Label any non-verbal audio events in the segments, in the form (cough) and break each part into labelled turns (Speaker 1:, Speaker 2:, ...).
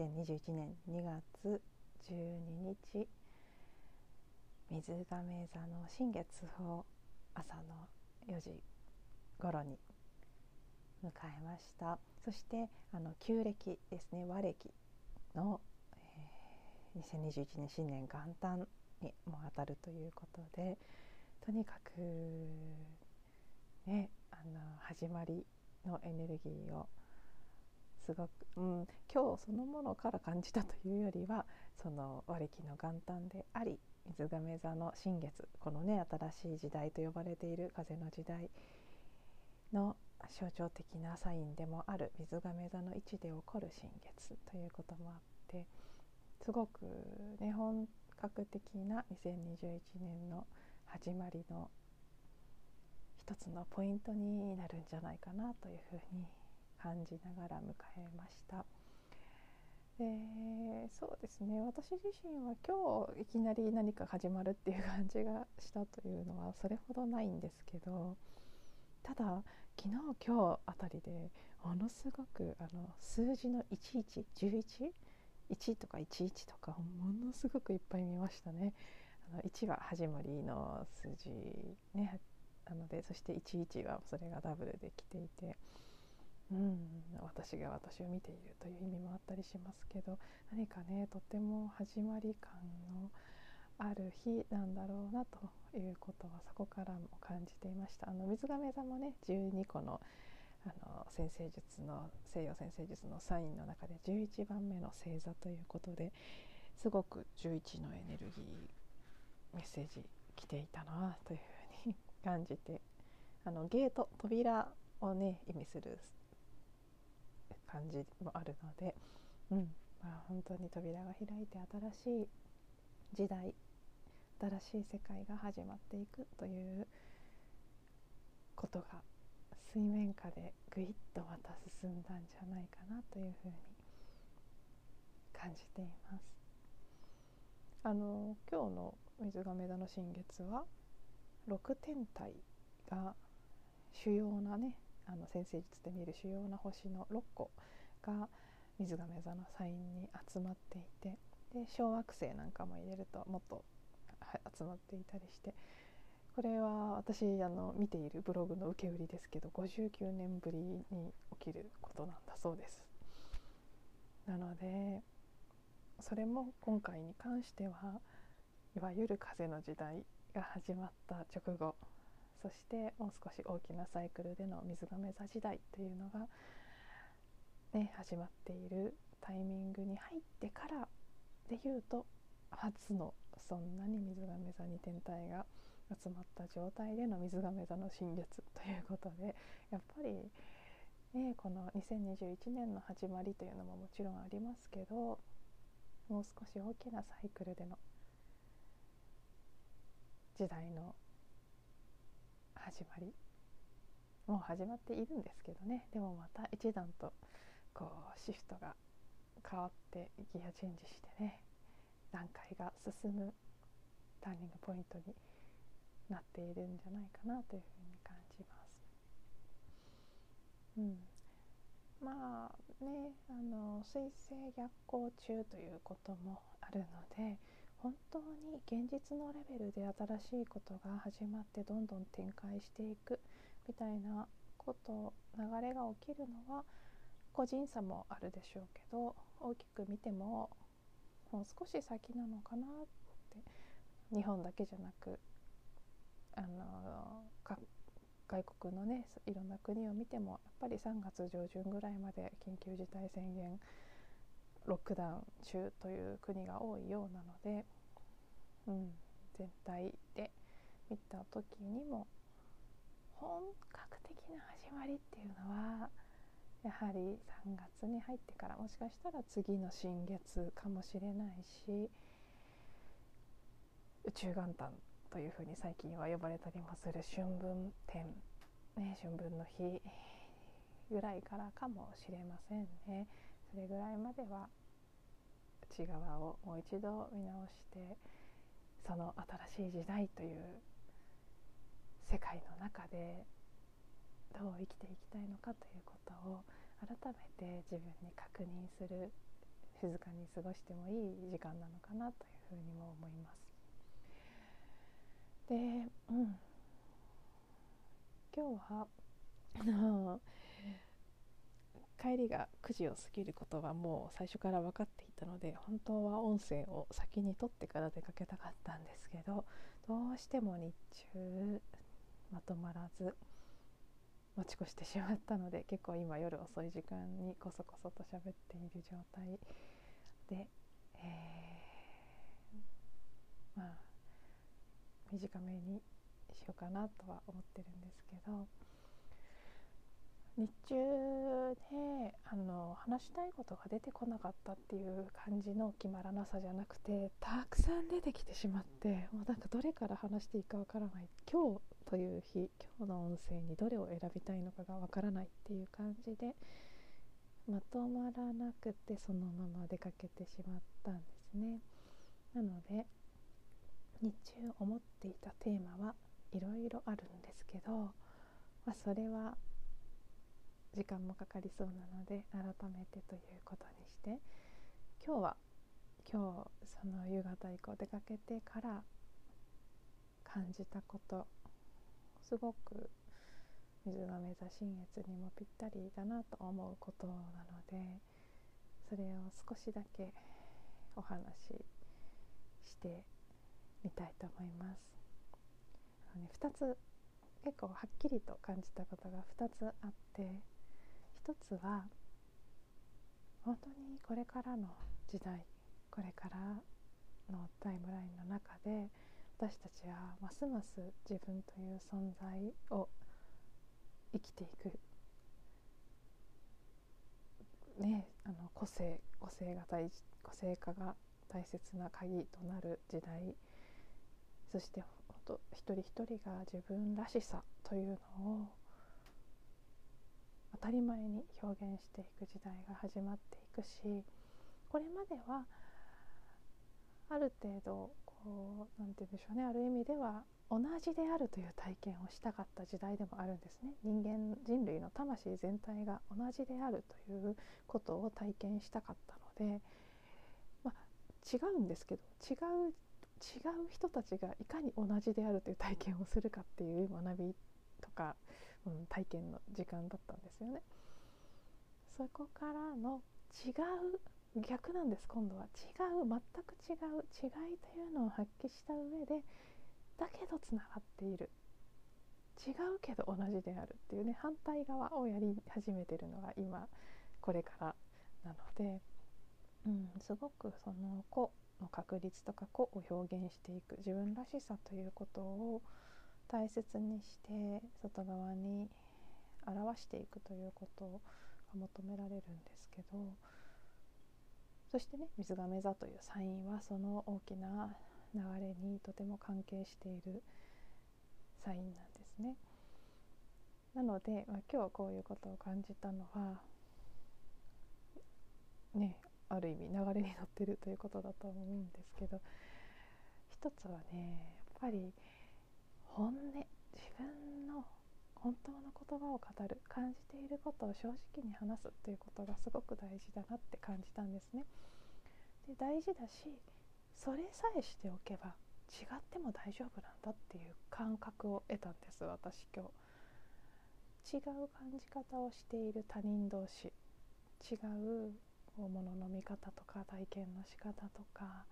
Speaker 1: 2021年2月12日水亀座の新月を朝の4時頃に迎えました。そしてあの旧暦ですね。和暦の、えー、2021年新年元旦にも当たるということでとにかくねあの始まりのエネルギーをすごく、うん、今日そのものから感じたというよりはその和暦の元旦であり水亀座の新月このね新しい時代と呼ばれている風の時代の象徴的なサインでもある水亀座の位置で起こる新月ということもあってすごく、ね、本格的な2021年の始まりの一つのポイントになるんじゃないかなというふうに感じながら迎えました。でそうですね私自身は今日いきなり何か始まるっていう感じがしたというのはそれほどないんですけどただ昨日今日あたりでものすごくあの数字の1111 1とか11とかものすごくいっぱい見ましたね。あの1は始まりの数字ねなのでそして11はそれがダブルで来ていて、うん、私が私を見ているという意味もあったりしますけど何かねとても始まり感のある日なんだろうなということはそこからも感じていました。あの水亀座もね12個のあの先生術の西洋先生術のサインの中で11番目の星座ということですごく11のエネルギーメッセージ来ていたなというふうに感じてあのゲート扉をね意味する感じもあるので、うんまあ、本当に扉が開いて新しい時代新しい世界が始まっていくということが水面下でぐいっとまた進んだんじゃないかなというふうに感じています。あの今日の水亀座の新月は6天体が主要なねあの先生術で見る主要な星の6個が水亀座のサインに集まっていてで小惑星なんかも入れるともっと集まっていたりしてこれは私あの見ているブログの受け売りですけど59年ぶりに起きることなんだそうです。なのでそれも今回に関してはいわゆる風の時代が始まった直後そしてもう少し大きなサイクルでの水亀座時代というのが、ね、始まっているタイミングに入ってからでいうと初のそんなに水亀座に天体が集まった状態での水亀座の新月ということでやっぱり、ね、この2021年の始まりというのももちろんありますけどもう少し大きなサイクルでの時代の始まり。もう始まっているんですけどね。でもまた一段とこうシフトが変わってギアチェンジしてね。段階が進むターニングポイントになっているんじゃないかなというふうに感じます。うん、まあねあの水星逆行中ということもあるので本当に現実のレベルで新しいことが始まってどんどん展開していくみたいなこと流れが起きるのは個人差もあるでしょうけど大きく見てももう少し先なのかなって日本だけじゃなくあの外国のねいろんな国を見てもやっぱり3月上旬ぐらいまで緊急事態宣言ロックダウン中という国が多いようなので、うん、全体で見た時にも本格的な始まりっていうのはやはり3月に入ってからもしかしたら次の新月かもしれないし宇宙元旦というふうに最近は呼ばれたりもする春分天、ね、春分の日ぐらいからかもしれませんね。それぐらいまではち側をもう一度見直してその新しい時代という世界の中でどう生きていきたいのかということを改めて自分に確認する静かに過ごしてもいい時間なのかなというふうにも思います。で、うん、今日はあの帰りが9時を過ぎることはもう最初から分かっていたので本当は音声を先に撮ってから出かけたかったんですけどどうしても日中まとまらず持ち越してしまったので結構今夜遅い時間にこそこそと喋っている状態で、えー、まあ短めにしようかなとは思ってるんですけど。日中であの話したいことが出てこなかったっていう感じの決まらなさじゃなくてたくさん出てきてしまってもうなんかどれから話していいかわからない今日という日今日の音声にどれを選びたいのかがわからないっていう感じでまとまらなくてそのまま出かけてしまったんですね。なので日中思っていたテーマはいろいろあるんですけど、まあ、それは時間もかかりそうなので改めてということにして今日は今日その夕方以降出かけてから感じたことすごく水亀座新越にもぴったりだなと思うことなのでそれを少しだけお話ししてみたいと思います。あのね、2つ結構はっきりと感じたことが2つあって一つは本当にこれからの時代これからのタイムラインの中で私たちはますます自分という存在を生きていく、ね、あの個性個性が大個性化が大切な鍵となる時代。そして本当一人一人が自分らしさというのを当たり前に表現していく時代が始まっていくしこれまではある程度こう何て言うんでしょうねある意味では同じであるという体験をしたかった時代でもあるんですね。人間人類の魂全体が同じであるということを体験したかったので、まあ、違うんですけど違う違う人たちがいかに同じであるという体験をするかっていう学びとかうん、体験の時間だったんですよね。そこからの違う逆なんです今度は違う全く違う違いというのを発揮した上でだけどつながっている違うけど同じであるっていうね反対側をやり始めてるのが今これからなので、うん、すごくその個の確率とか個を表現していく自分らしさということを大切にして外側に表していくということが求められるんですけどそしてね水亀座というサインはその大きな流れにとても関係しているサインなんですね。なので、まあ、今日こういうことを感じたのはねある意味流れに乗ってるということだと思うんですけど一つはねやっぱり本音自分の本当の言葉を語る感じていることを正直に話すということがすごく大事だなって感じたんですね。で大事だしそれさえしておけば違っても大丈夫なんだっていう感覚を得たんです私今日。違う感じ方をしている他人同士違うものの見方とか体験の仕方とか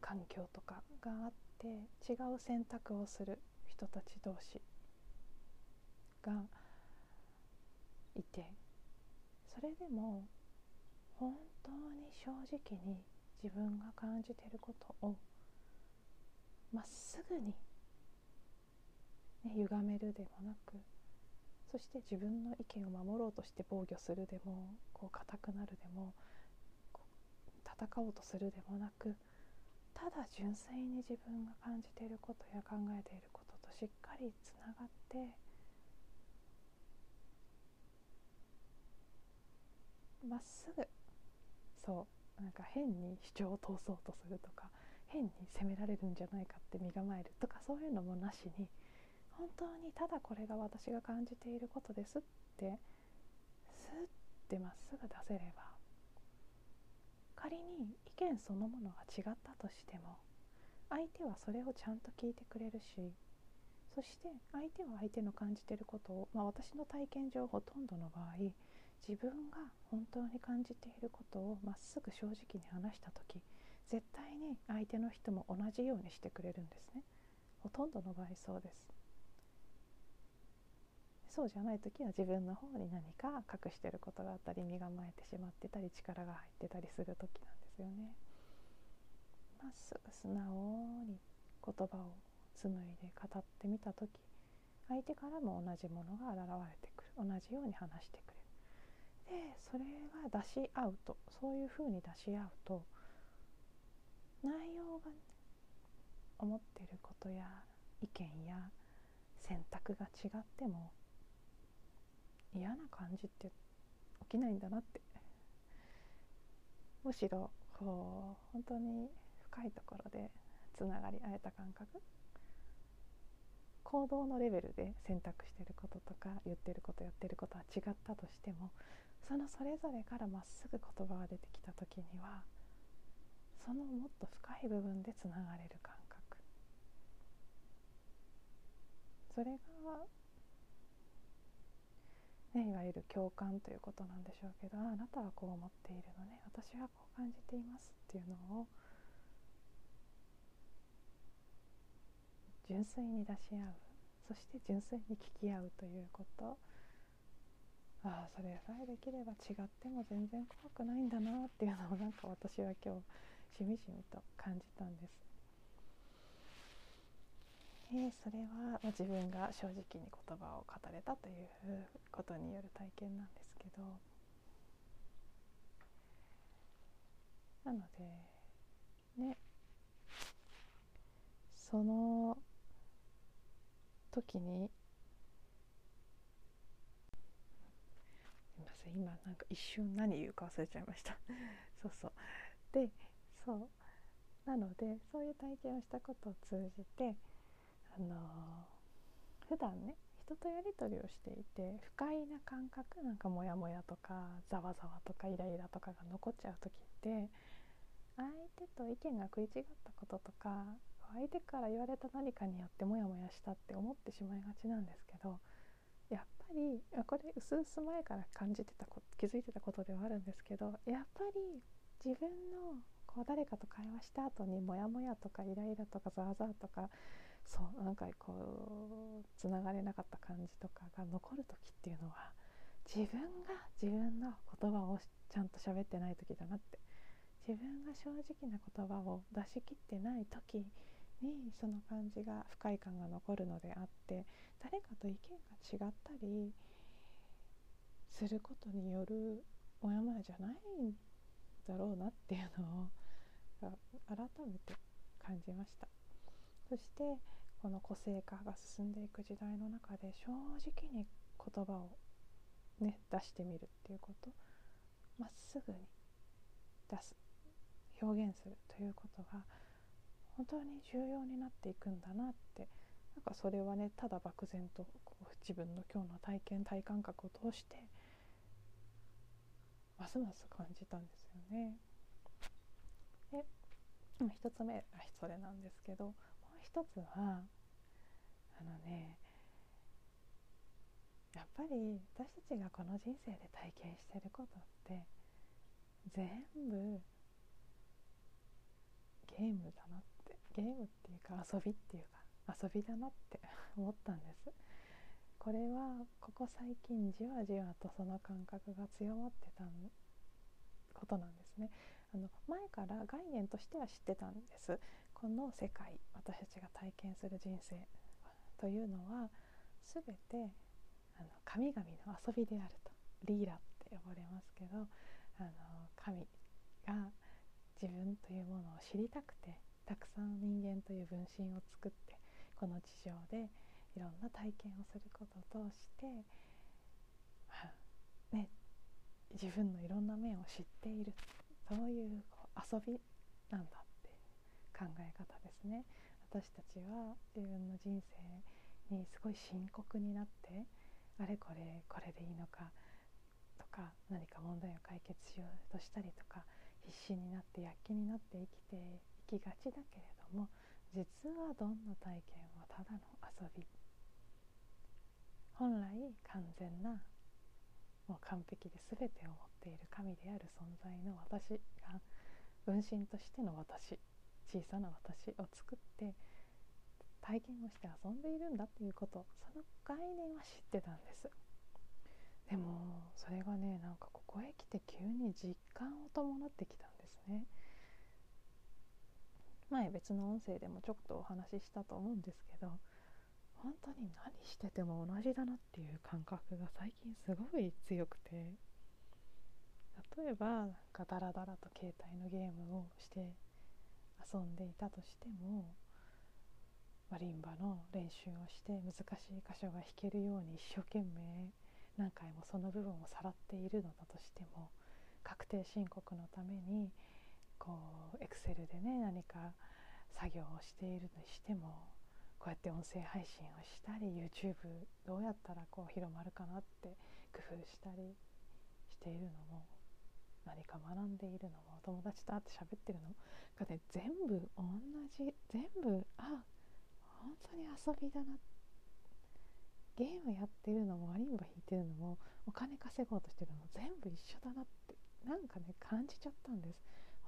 Speaker 1: 環境とかがあって違う選択をする人たち同士がいてそれでも本当に正直に自分が感じていることをまっすぐに、ね、歪めるでもなくそして自分の意見を守ろうとして防御するでもこう硬くなるでも戦おうとするでもなくただ純粋に自分が感じていることや考えていることとしっかりつながってまっすぐそうなんか変に主張を通そうとするとか変に責められるんじゃないかって身構えるとかそういうのもなしに本当にただこれが私が感じていることですってスッてまっすぐ出せれば仮に意見そのものが違ったとしても相手はそれをちゃんと聞いてくれるしそして相手は相手の感じてることを、まあ、私の体験上ほとんどの場合自分が本当に感じていることをまっすぐ正直に話した時絶対に相手の人も同じようにしてくれるんですね。ほとんどの場合そうです。そうじゃない時は自分の方に何か隠してることがあったり身構えてしまってたり力が入ってたりする時なんですよね。まっすぐ素直に言葉を紡いで語ってみた時相手からも同じものが現れてくる。同じように話してくれる。でそれが出し合うとそういうふうに出し合うと内容が、ね、思ってることや意見や選択が違っても嫌な感じって起きないんだなって。むしろこう本当に深いところでつながり合えた感覚。行動のレベルで選択してることとか言ってることやってることは違ったとしてもそのそれぞれからまっすぐ言葉が出てきた時にはそのもっと深い部分でつながれる感覚。それが、ね、いわゆる共感ということなんでしょうけどあなたはこう思っているのね。私はこう感じていますっていうのを純粋に出し合う。そして純粋に聞き合うということ。ああそれさえできれば違っても全然怖くないんだなっていうのをなんか私は今日しみじみと感じたんです。えそれは、ま自分が正直に言葉を語れたということによる体験なんですけど。なのでねその時にすみません今なんか一瞬何言うか忘れちゃいました。(laughs) そうそう。でそう。なのでそういう体験をしたことを通じてあのー、普段ね人とやり取りをしていて不快な感覚なんかモヤモヤとかざわざわとかイライラとかが残っちゃう時って相手と意見が食い違ったこととか相手から言われた何かによってモヤモヤしたって思ってしまいがちなんですけどやっぱりこれうすうす前から感じてたこ気づいてたことではあるんですけどやっぱり自分のこう誰かと会話した後にモヤモヤとかイライラとかザーザーとかそうなんかこうつながれなかった感じとかが残る時っていうのは自分が自分の言葉をちゃんと喋ってない時だなって。自分が正直な言葉を出し切ってない時にその感じが不快感が残るのであって誰かと意見が違ったりすることによるモヤモヤじゃないんだろうなっていうのを改めて感じました。そしてこの個性化が進んでいく時代の中で正直に言葉をね出してみるっていうことまっすぐに出す表現するということが本当に重要になっていくんだなってなんかそれはねただ漠然とこう自分の今日の体験体感覚を通してますます感じたんですよね。で1つ目それなんですけど一つはあのねやっぱり私たちがこの人生で体験してることって全部ゲームだなってゲームっていうか遊びっていうか遊びだなって (laughs) 思ったんです。これはここ最近じわじわとその感覚が強まってたことなんですね。あの前から概念としては知ってたんです。この世界私たちが体験する人生というのは全てあの神々の遊びであると。リーラって呼ばれますけどあの神が自分というものを知りたくてたくさん人間という分身を作ってこの地上でいろんな体験をすることを通して、まあ、ね、自分のいろんな面を知っている。そういう遊びなんだ考え方ですね。私たちは自分の人生にすごい深刻になってあれこれこれでいいのかとか何か問題を解決しようとしたりとか必死になって躍起になって生きていきがちだけれども実はどんな体験はただの遊び。本来完全なもう完璧で全てを持っている神である存在の私が分身としての私。小さな私を作って体験をして遊んでいるんだっていうことその概念は知ってたんです。でもそれがねなんかここへ来て急に実感を伴ってきたんですね。前別の音声でもちょっとお話ししたと思うんですけど本当に何してても同じだなっていう感覚が最近すごい強くて例えばなんかダラダラと携帯のゲームをして遊んでいたとしてもマリンバの練習をして難しい箇所が弾けるように一生懸命何回もその部分をさらっているのだとしても確定申告のためにこうエクセルでね何か作業をしているにしてもこうやって音声配信をしたり YouTube どうやったらこう広まるかなって工夫したりしているのも何か学んでいるの？も友達と会って喋ってるの？がね全部同じ全部あ本当に遊びだな。ゲームやってるのもマリンバ弾いてるのもお金稼ごうとしてるのも全部一緒だなってなんかね感じちゃったんです。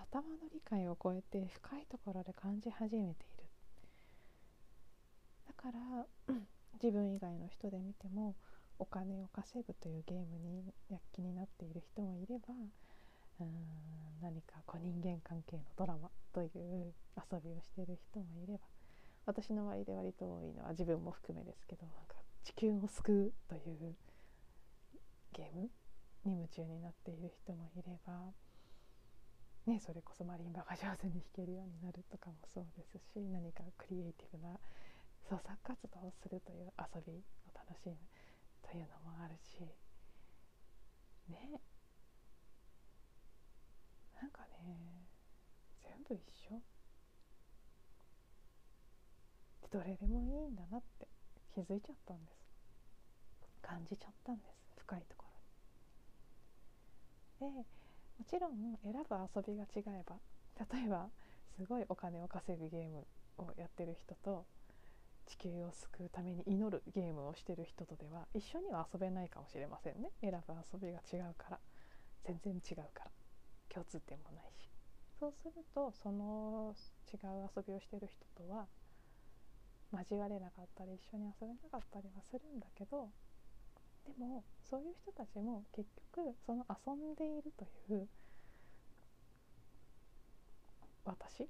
Speaker 1: 頭の理解を超えて深いところで感じ始めている。だから (clears throat) 自分以外の人で見てもお金を稼ぐというゲームに躍起になっている人もいればうん何かこう人間関係のドラマという遊びをしている人もいれば私の場合で割と多いのは自分も含めですけどなんか地球を救うというゲームに夢中になっている人もいれば、ね、それこそマリンバが上手に弾けるようになるとかもそうですし何かクリエイティブな創作活動をするという遊びを楽しむというのもあるしねなんかね全部一緒。どれでもいいんだなって気づいちゃったんです。感じちゃったんです深いところに。でもちろん選ぶ遊びが違えば例えばすごいお金を稼ぐゲームをやってる人と地球を救うために祈るゲームをしてる人とでは一緒には遊べないかもしれませんね。選ぶ遊びが違うから。全然違うから。共通点もないし。そうするとその違う遊びをしてる人とは交われなかったり一緒に遊べなかったりはするんだけどでもそういう人たちも結局その遊んでいるという私？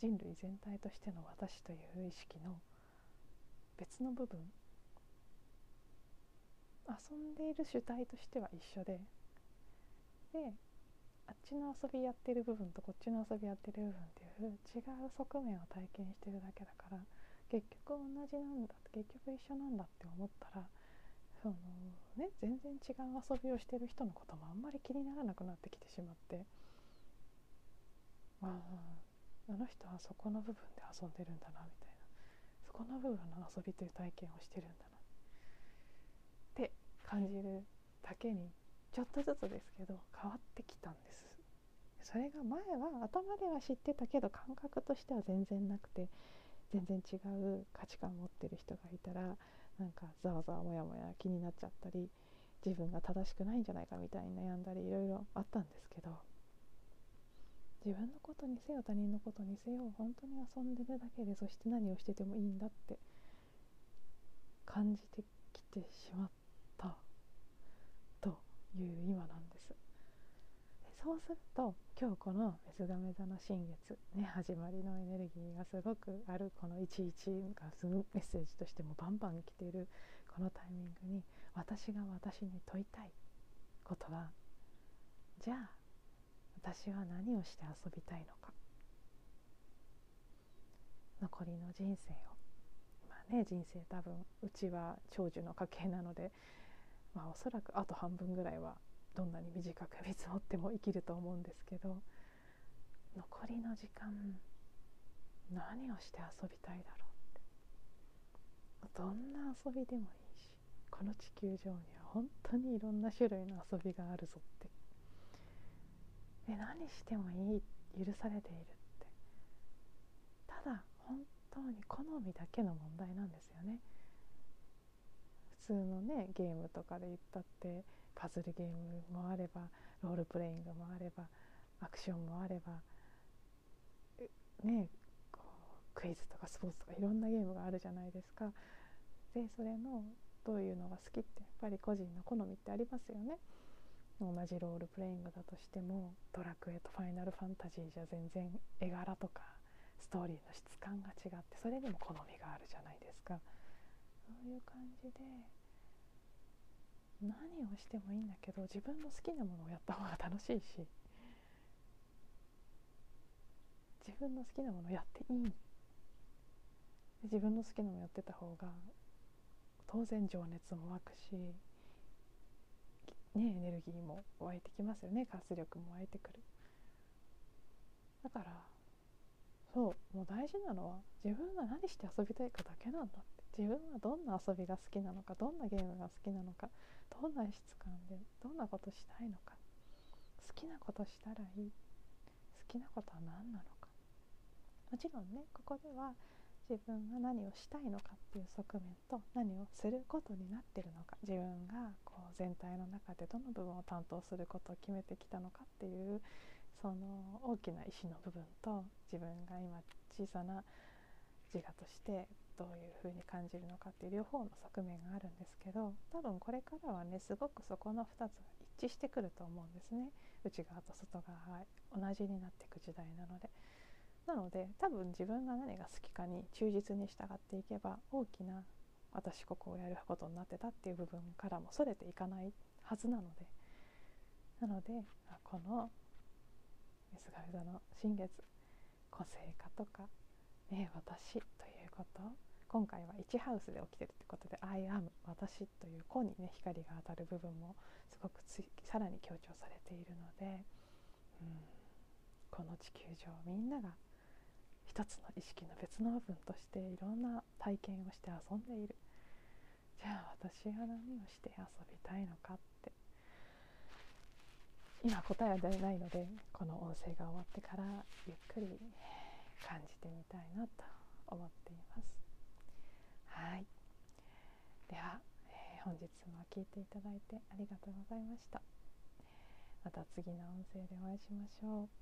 Speaker 1: 人類全体としての私という意識の別の部分。遊んでいる主体としては一緒で。であっちの遊びやってる部分とこっちの遊びやってる部分っていう違う側面を体験してるだけだから結局同じなんだ結局一緒なんだって思ったらその、ね、全然違う遊びをしてる人のこともあんまり気にならなくなってきてしまってああの人はそこの部分で遊んでるんだなみたいな。そこの部分の遊びという体験をしてるんだなって感じるだけにちょっとずつですけど変わってきたんです。それが前は頭では知ってたけど感覚としては全然なくて全然違う価値観を持ってる人がいたらなんかざわざわもやもや気になっちゃったり自分が正しくないんじゃないかみたいに悩んだりいろいろあったんですけど自分のことにせよ他人のことにせよ本当に遊んでるだけでそして何をしててもいいんだって感じてきてしまった。いう今なんです。そうすると今日このメスガメ座の新月ね始まりのエネルギーがすごくあるこの11がすぐメッセージとしてもバンバン来ているこのタイミングに私が私に問いたいことはじゃあ私は何をして遊びたいのか残りの人生をまあね人生多分うちは長寿の家系なのでまあおそらくあと半分ぐらいはどんなに短く見積もっても生きると思うんですけど残りの時間何をして遊びたいだろうって。どんな遊びでもいいしこの地球上には本当にいろんな種類の遊びがあるぞって。で何してもいい許されているって。ただ本当に好みだけの問題なんですよね。通のねゲームとかで言ったってパズルゲームもあればロールプレイングもあればアクションもあればねこうクイズとかスポーツとかいろんなゲームがあるじゃないですか。でそれのどういうのが好きってやっぱり個人の好みってありますよね。同じロールプレイングだとしてもドラクエとファイナルファンタジーじゃ全然絵柄とかストーリーの質感が違ってそれにも好みがあるじゃないですかそういう感じで何をしてもいいんだけど自分の好きなものをやった方が楽しいし自分の好きなものをやっていい。自分の好きなものやってた方が当然情熱も湧くし、ね、エネルギーも湧いてきますよね。活力も湧いてくる。だからそうもう大事なのは自分が何して遊びたいかだけなんだって。自分はどんな遊びが好きなのかどんなゲームが好きなのかどんな質感でどんなことしたいのか好きなことしたらいい好きなことは何なのか。もちろんねここでは自分が何をしたいのかっていう側面と何をすることになってるのか自分がこう全体の中でどの部分を担当することを決めてきたのかっていうその大きな意思の部分と自分が今小さな自我としてどういうふうに感じるのかっていう両方の側面があるんですけど多分これからはねすごくそこの2つが一致してくると思うんですね内側と外側が同じになっていく時代なので。なので多分自分が何が好きかに忠実に従っていけば大きな私ここをやることになってたっていう部分からもそれていかないはずなのでなのでこの水亀座の新月個性化とか、ね、私？ということ？今回は1ハウスで起きてるってことで「I am 私」という子にね光が当たる部分もすごくつさらに強調されているので、うん、この地球上みんなが一つの意識の別の部分としていろんな体験をして遊んでいる。じゃあ私は何をして遊びたいのかって。今答えは出ないのでこの音声が終わってからゆっくり感じてみたいなと思っています。はい。では、えー、本日も聞いていただいてありがとうございました。また次の音声でお会いしましょう。